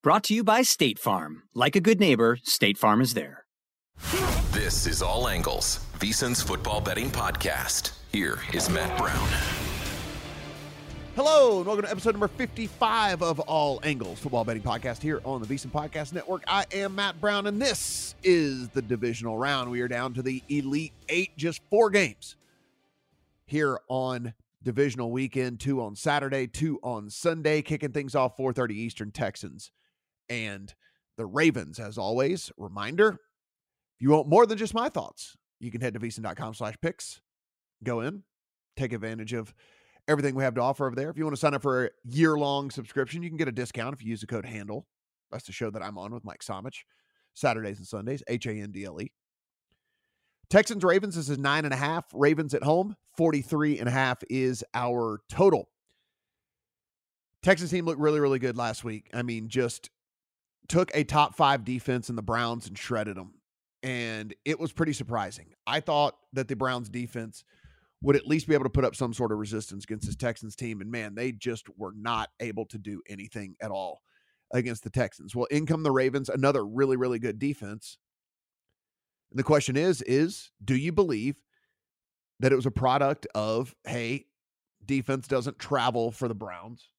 Brought to you by State Farm. Like a good neighbor, State Farm is there. This is All Angles, VSiN's football betting podcast. Here is Matt Brown. Hello, and welcome to episode number 55 of All Angles Football Betting Podcast here on the VSiN Podcast Network. I am Matt Brown, and this is the divisional round. We are down to the Elite Eight, just four games here on divisional weekend, two on Saturday, two on Sunday, kicking things off 4:30 Eastern Texans and the Ravens, as always. Reminder, if you want more than just my thoughts, you can head to vsin.com slash picks, go in, take advantage of everything we have to offer over there. If you want to sign up for a year-long subscription, you can get a discount if you use the code HANDLE. That's the show that I'm on with Mike Somich, Saturdays and Sundays, H-A-N-D-L-E. Texans Ravens, this is nine and a half. Ravens at home, 43 and a half is our total. Texas team looked really, really good last week. I mean, just took a top five defense in the Browns and shredded them. And it was pretty surprising. I thought that the Browns defense would at least be able to put up some sort of resistance against this Texans team. And man, they just were not able to do anything at all against the Texans. Well, in come the Ravens, another really, really good defense. And the question is, is do you believe that it was a product of, hey, defense doesn't travel for the Browns?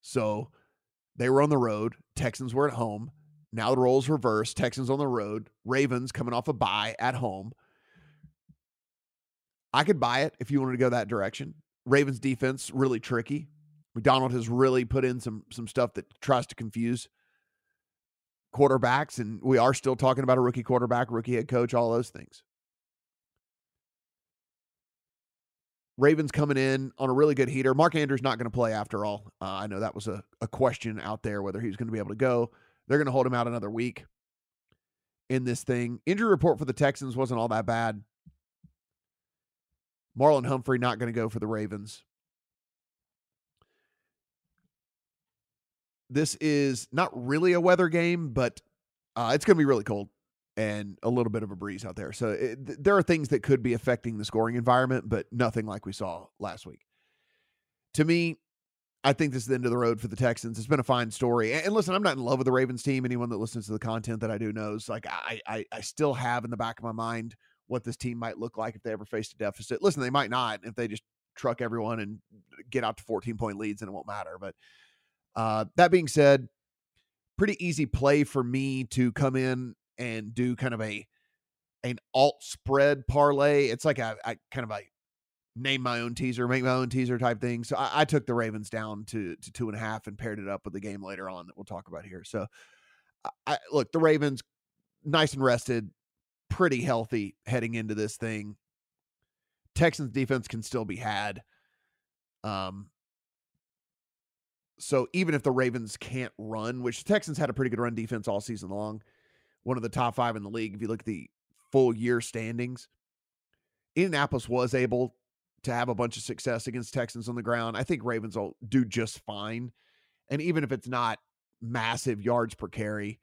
So they were on the road. Texans were at home. Now the roles reversed. Texans on the road. Ravens coming off a bye at home. I could buy it if you wanted to go that direction. Ravens defense really tricky. Macdonald has really put in some some stuff that tries to confuse quarterbacks, and we are still talking about a rookie quarterback, rookie head coach, all those things. Ravens coming in on a really good heater. Mark Andrews not going to play after all. Uh, I know that was a, a question out there whether he's going to be able to go. They're going to hold him out another week in this thing. Injury report for the Texans wasn't all that bad. Marlon Humphrey not going to go for the Ravens. This is not really a weather game, but uh, it's going to be really cold and a little bit of a breeze out there. So it, th- there are things that could be affecting the scoring environment, but nothing like we saw last week. To me, I think this is the end of the road for the Texans. It's been a fine story. And, and listen, I'm not in love with the Ravens team. Anyone that listens to the content that I do knows, like I, I, I still have in the back of my mind what this team might look like if they ever faced a deficit. Listen, they might not if they just truck everyone and get out to 14 point leads, and it won't matter. But uh, that being said, pretty easy play for me to come in and do kind of a an alt spread parlay. It's like a, a kind of a name my own teaser, make my own teaser type thing. So I, I, took the Ravens down to to two and a half and paired it up with the game later on that we'll talk about here. So I, look, the Ravens nice and rested, pretty healthy heading into this thing. Texans defense can still be had. Um, so even if the Ravens can't run, which the Texans had a pretty good run defense all season long, one of the top five in the league. If you look at the full year standings, Indianapolis was able to have a bunch of success against Texans on the ground. I think Ravens will do just fine. And even if it's not massive yards per carry,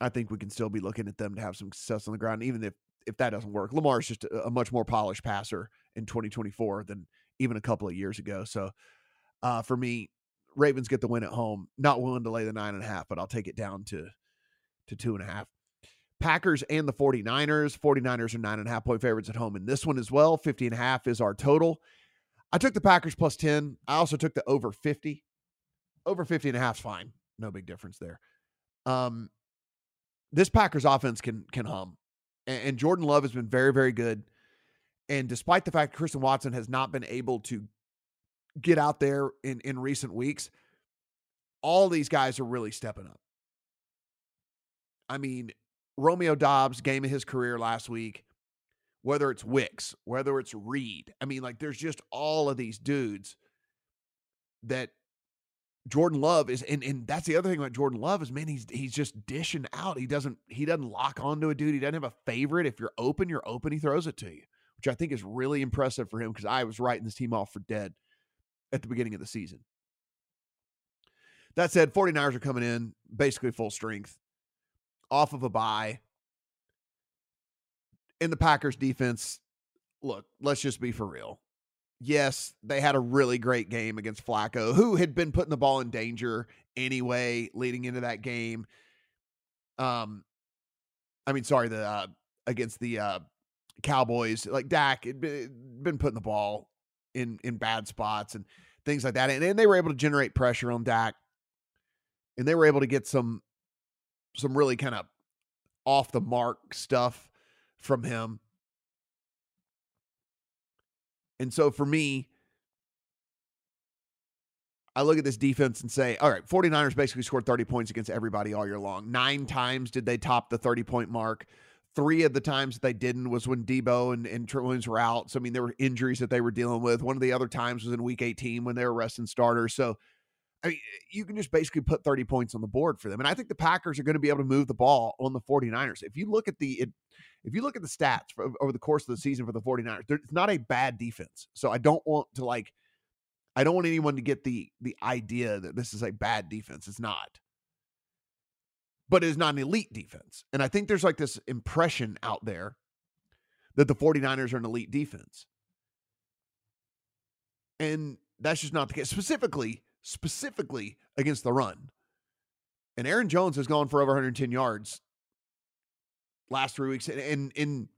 I think we can still be looking at them to have some success on the ground, even if if that doesn't work. Lamar is just a, a much more polished passer in 2024 than even a couple of years ago. So uh, for me, Ravens get the win at home. Not willing to lay the nine and a half, but I'll take it down to to two and a half. Packers and the 49ers. 49ers are nine and a half point favorites at home in this one as well. 50 and a half is our total. I took the Packers plus 10. I also took the over 50. Over 50 and a half is fine. No big difference there. Um, this Packers offense can can hum. And, and Jordan Love has been very, very good. And despite the fact Christian Watson has not been able to get out there in, in recent weeks, all these guys are really stepping up. I mean, Romeo Doubs' game of his career last week, whether it's Wicks, whether it's Reed. I mean, like there's just all of these dudes that Jordan Love is and, and that's the other thing about Jordan Love is man, he's he's just dishing out. He doesn't he doesn't lock onto a dude. He doesn't have a favorite. If you're open, you're open, he throws it to you, which I think is really impressive for him because I was writing this team off for dead at the beginning of the season. That said, 49ers are coming in basically full strength off of a bye. In the Packers defense, look, let's just be for real. Yes, they had a really great game against Flacco, who had been putting the ball in danger anyway leading into that game. Um I mean, sorry, the uh against the uh Cowboys, like Dak had been putting the ball in in bad spots and things like that. And, and they were able to generate pressure on Dak. And they were able to get some some really kind of off the mark stuff from him. And so for me, I look at this defense and say, all right, 49ers basically scored 30 points against everybody all year long. Nine times did they top the 30 point mark. Three of the times that they didn't was when Deebo and, and Trent Williams were out. So, I mean, there were injuries that they were dealing with. One of the other times was in week 18 when they were resting starters. So, I mean, you can just basically put 30 points on the board for them. And I think the Packers are going to be able to move the ball on the 49ers. If you look at the if you look at the stats for, over the course of the season for the 49ers, it's not a bad defense. So I don't want to like I don't want anyone to get the the idea that this is a bad defense. It's not. But it is not an elite defense. And I think there's like this impression out there that the 49ers are an elite defense. And that's just not the case. Specifically, specifically against the run. And Aaron Jones has gone for over 110 yards last three weeks. And, and, and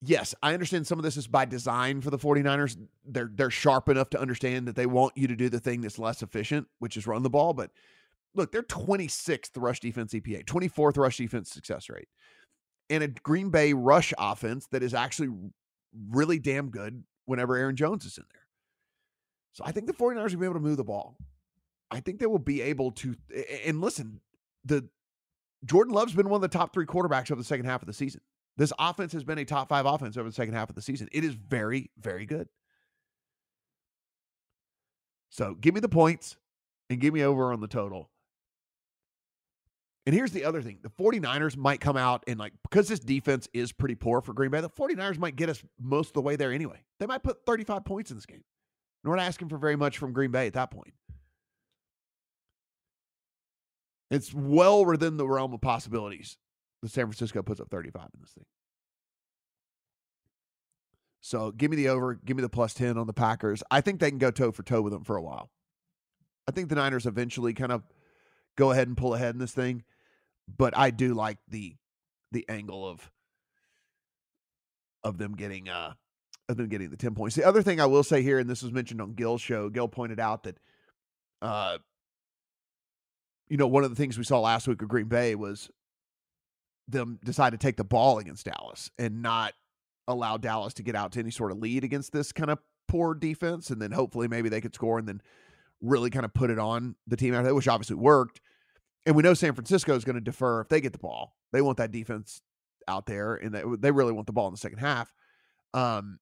yes, I understand some of this is by design for the 49ers. They're they're sharp enough to understand that they want you to do the thing that's less efficient, which is run the ball. But look, they're 26th rush defense EPA, 24th rush defense success rate. And a Green Bay rush offense that is actually really damn good whenever Aaron Jones is in there. So I think the 49ers will be able to move the ball. I think they will be able to. And listen, the Jordan Love's been one of the top three quarterbacks over the second half of the season. This offense has been a top five offense over the second half of the season. It is very, very good. So give me the points and give me over on the total. And here's the other thing the 49ers might come out and, like, because this defense is pretty poor for Green Bay, the 49ers might get us most of the way there anyway. They might put 35 points in this game. We're not asking for very much from Green Bay at that point. It's well within the realm of possibilities that San Francisco puts up 35 in this thing. So give me the over, give me the plus 10 on the Packers. I think they can go toe for toe with them for a while. I think the Niners eventually kind of go ahead and pull ahead in this thing, but I do like the the angle of of them getting uh of them getting the 10 points. The other thing I will say here, and this was mentioned on Gill's show, Gill pointed out that, uh, you know, one of the things we saw last week of Green Bay was them decide to take the ball against Dallas and not allow Dallas to get out to any sort of lead against this kind of poor defense. And then hopefully maybe they could score and then really kind of put it on the team after that, which obviously worked. And we know San Francisco is going to defer if they get the ball. They want that defense out there, and they, they really want the ball in the second half. Um,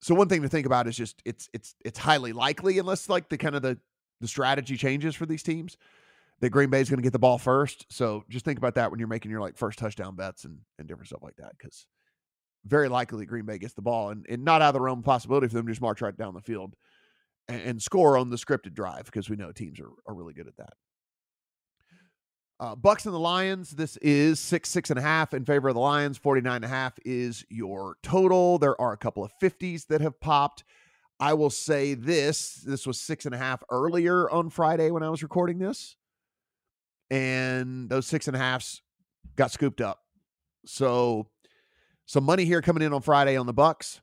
so one thing to think about is just it's it's it's highly likely, unless like the kind of the the strategy changes for these teams, that Green Bay is going to get the ball first. So just think about that when you're making your like first touchdown bets and and different stuff like that, because very likely Green Bay gets the ball, and, and not out of the realm of possibility for them to just march right down the field and, and score on the scripted drive, because we know teams are are really good at that. Uh, Bucks and the Lions. This is six, six and a half in favor of the Lions. 49 and a half is your total. There are a couple of 50s that have popped. I will say this this was six and a half earlier on Friday when I was recording this. And those six and a halves got scooped up. So some money here coming in on Friday on the Bucks.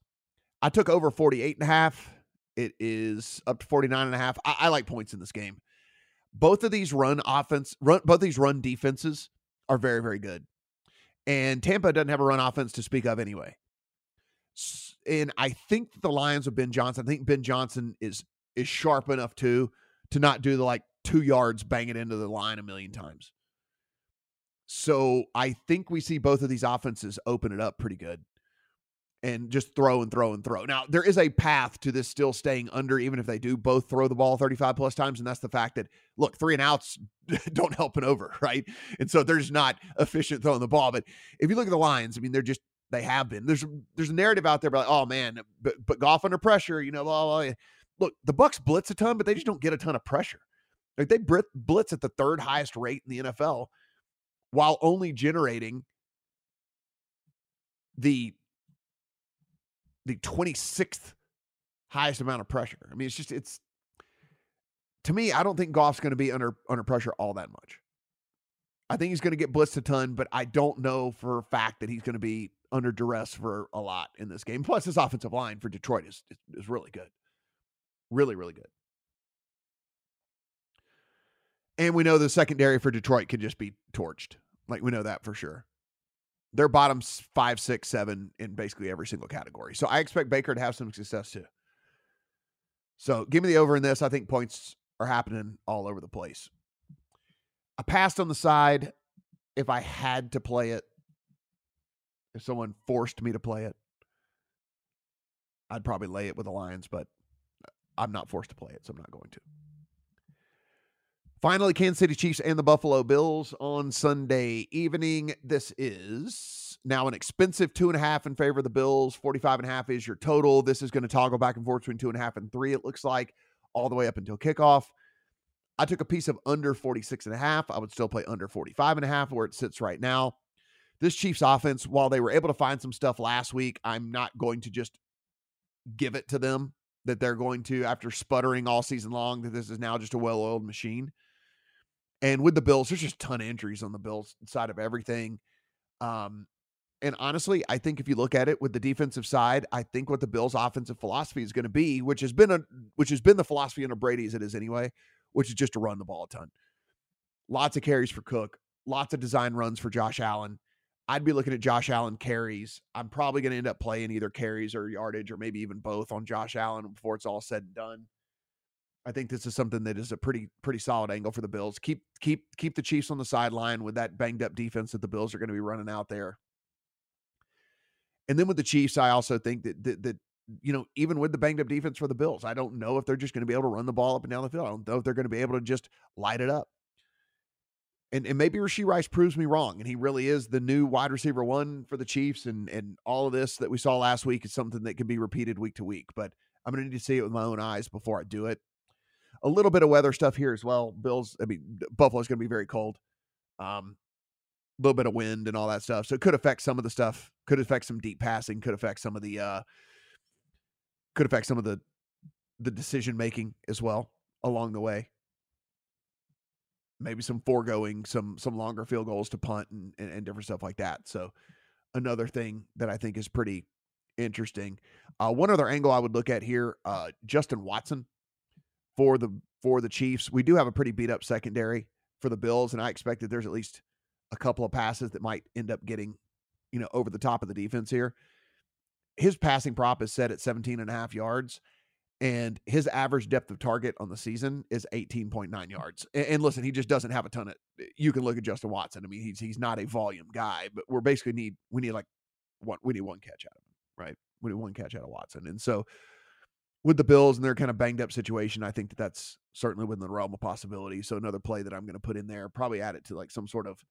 I took over 48 and a half. It is up to 49 and a half. I, I like points in this game both of these run offense, run both these run defenses are very, very good. And Tampa doesn't have a run offense to speak of anyway. And I think the Lions with Ben Johnson, I think Ben Johnson is is sharp enough too to not do the like two yards bang it into the line a million times. So I think we see both of these offenses open it up pretty good and just throw and throw and throw. Now, there is a path to this still staying under, even if they do both throw the ball 35 plus times. And that's the fact that, look, three and outs don't help an over, right? And so they're just not efficient throwing the ball. But if you look at the Lions, I mean, they're just, they have been. There's there's a narrative out there about, oh man, but, but Goff under pressure, you know, blah, blah, blah. Look, the Bucks blitz a ton, but they just don't get a ton of pressure. Like they blitz at the third highest rate in the NFL while only generating the the 26th highest amount of pressure. I mean, it's just it's to me, I don't think Goff's going to be under under pressure all that much. I think he's going to get blitzed a ton, but I don't know for a fact that he's going to be under duress for a lot in this game. Plus, his offensive line for Detroit is is, is really good, really really good. And we know the secondary for Detroit could just be torched. Like we know that for sure. They're bottom five, six, seven in basically every single category. So I expect Baker to have some success too. So give me the over in this. I think points are happening all over the place. I passed on the side if I had to play it. If someone forced me to play it, I'd probably lay it with the Lions, but I'm not forced to play it, so I'm not going to. Finally, Kansas City Chiefs and the Buffalo Bills on Sunday evening. This is now an expensive two and a half in favor of the Bills. 45 and a half is your total. This is going to toggle back and forth between two and a half and three, it looks like, all the way up until kickoff. I took a piece of under 46 and a half. I would still play under 45 and a half where it sits right now. This Chiefs offense, while they were able to find some stuff last week, I'm not going to just give it to them that they're going to, after sputtering all season long, that this is now just a well oiled machine. And with the Bills, there's just a ton of injuries on the Bills side of everything. Um, and honestly, I think if you look at it with the defensive side, I think what the Bills' offensive philosophy is going to be, which has been a which has been the philosophy under Brady as it is anyway, which is just to run the ball a ton. Lots of carries for Cook, lots of design runs for Josh Allen. I'd be looking at Josh Allen carries. I'm probably going to end up playing either carries or yardage or maybe even both on Josh Allen before it's all said and done. I think this is something that is a pretty pretty solid angle for the Bills. Keep keep keep the Chiefs on the sideline with that banged up defense that the Bills are going to be running out there. And then with the Chiefs, I also think that that, that you know, even with the banged up defense for the Bills, I don't know if they're just going to be able to run the ball up and down the field. I don't know if they're going to be able to just light it up. And, and maybe Rashee Rice proves me wrong, and he really is the new wide receiver one for the Chiefs. And and all of this that we saw last week is something that can be repeated week to week. But I'm going to need to see it with my own eyes before I do it a little bit of weather stuff here as well. Bills, I mean, Buffalo's going to be very cold. Um, a little bit of wind and all that stuff. So it could affect some of the stuff, could affect some deep passing, could affect some of the, uh, could affect some of the, the decision making as well along the way. Maybe some foregoing, some, some longer field goals to punt and, and, and different stuff like that. So another thing that I think is pretty interesting. Uh, one other angle I would look at here, uh, Justin Watson for the for the Chiefs. We do have a pretty beat up secondary for the Bills, and I expect that there's at least a couple of passes that might end up getting, you know, over the top of the defense here. His passing prop is set at 17 and a half yards and his average depth of target on the season is 18.9 yards. And, and, listen, he just doesn't have a ton of. You can look at Justin Watson. I mean, he's he's not a volume guy, but we're basically need we need like one we need one catch out of him, right? We need one catch out of Watson, and so with the Bills and their kind of banged up situation, I think that that's certainly within the realm of possibility. So another play that I'm going to put in there, probably add it to like some sort of,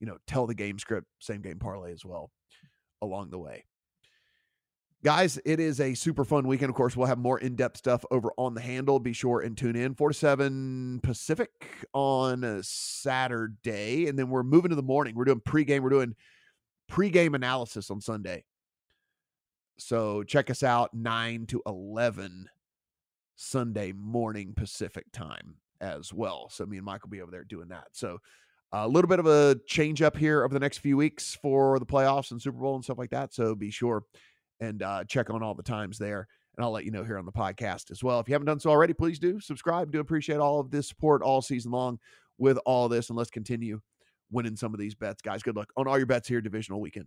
you know, tell the game script, same game parlay as well along the way. Guys, it is a super fun weekend. Of course, we'll have more in depth stuff over on the handle. Be sure and tune in 4 to 7 Pacific on Saturday. And then we're moving to the morning. We're doing pregame. We're doing pregame analysis on Sunday. So check us out 9 to 11 Sunday morning Pacific time as well. So me and Mike will be over there doing that. So a little bit of a change up here over the next few weeks for the playoffs and Super Bowl and stuff like that. So be sure and uh, check on all the times there. And I'll let you know here on the podcast as well. If you haven't done so already, please do subscribe. Do appreciate all of this support all season long with all this. And let's continue winning some of these bets, guys. Good luck on all your bets here, divisional weekend.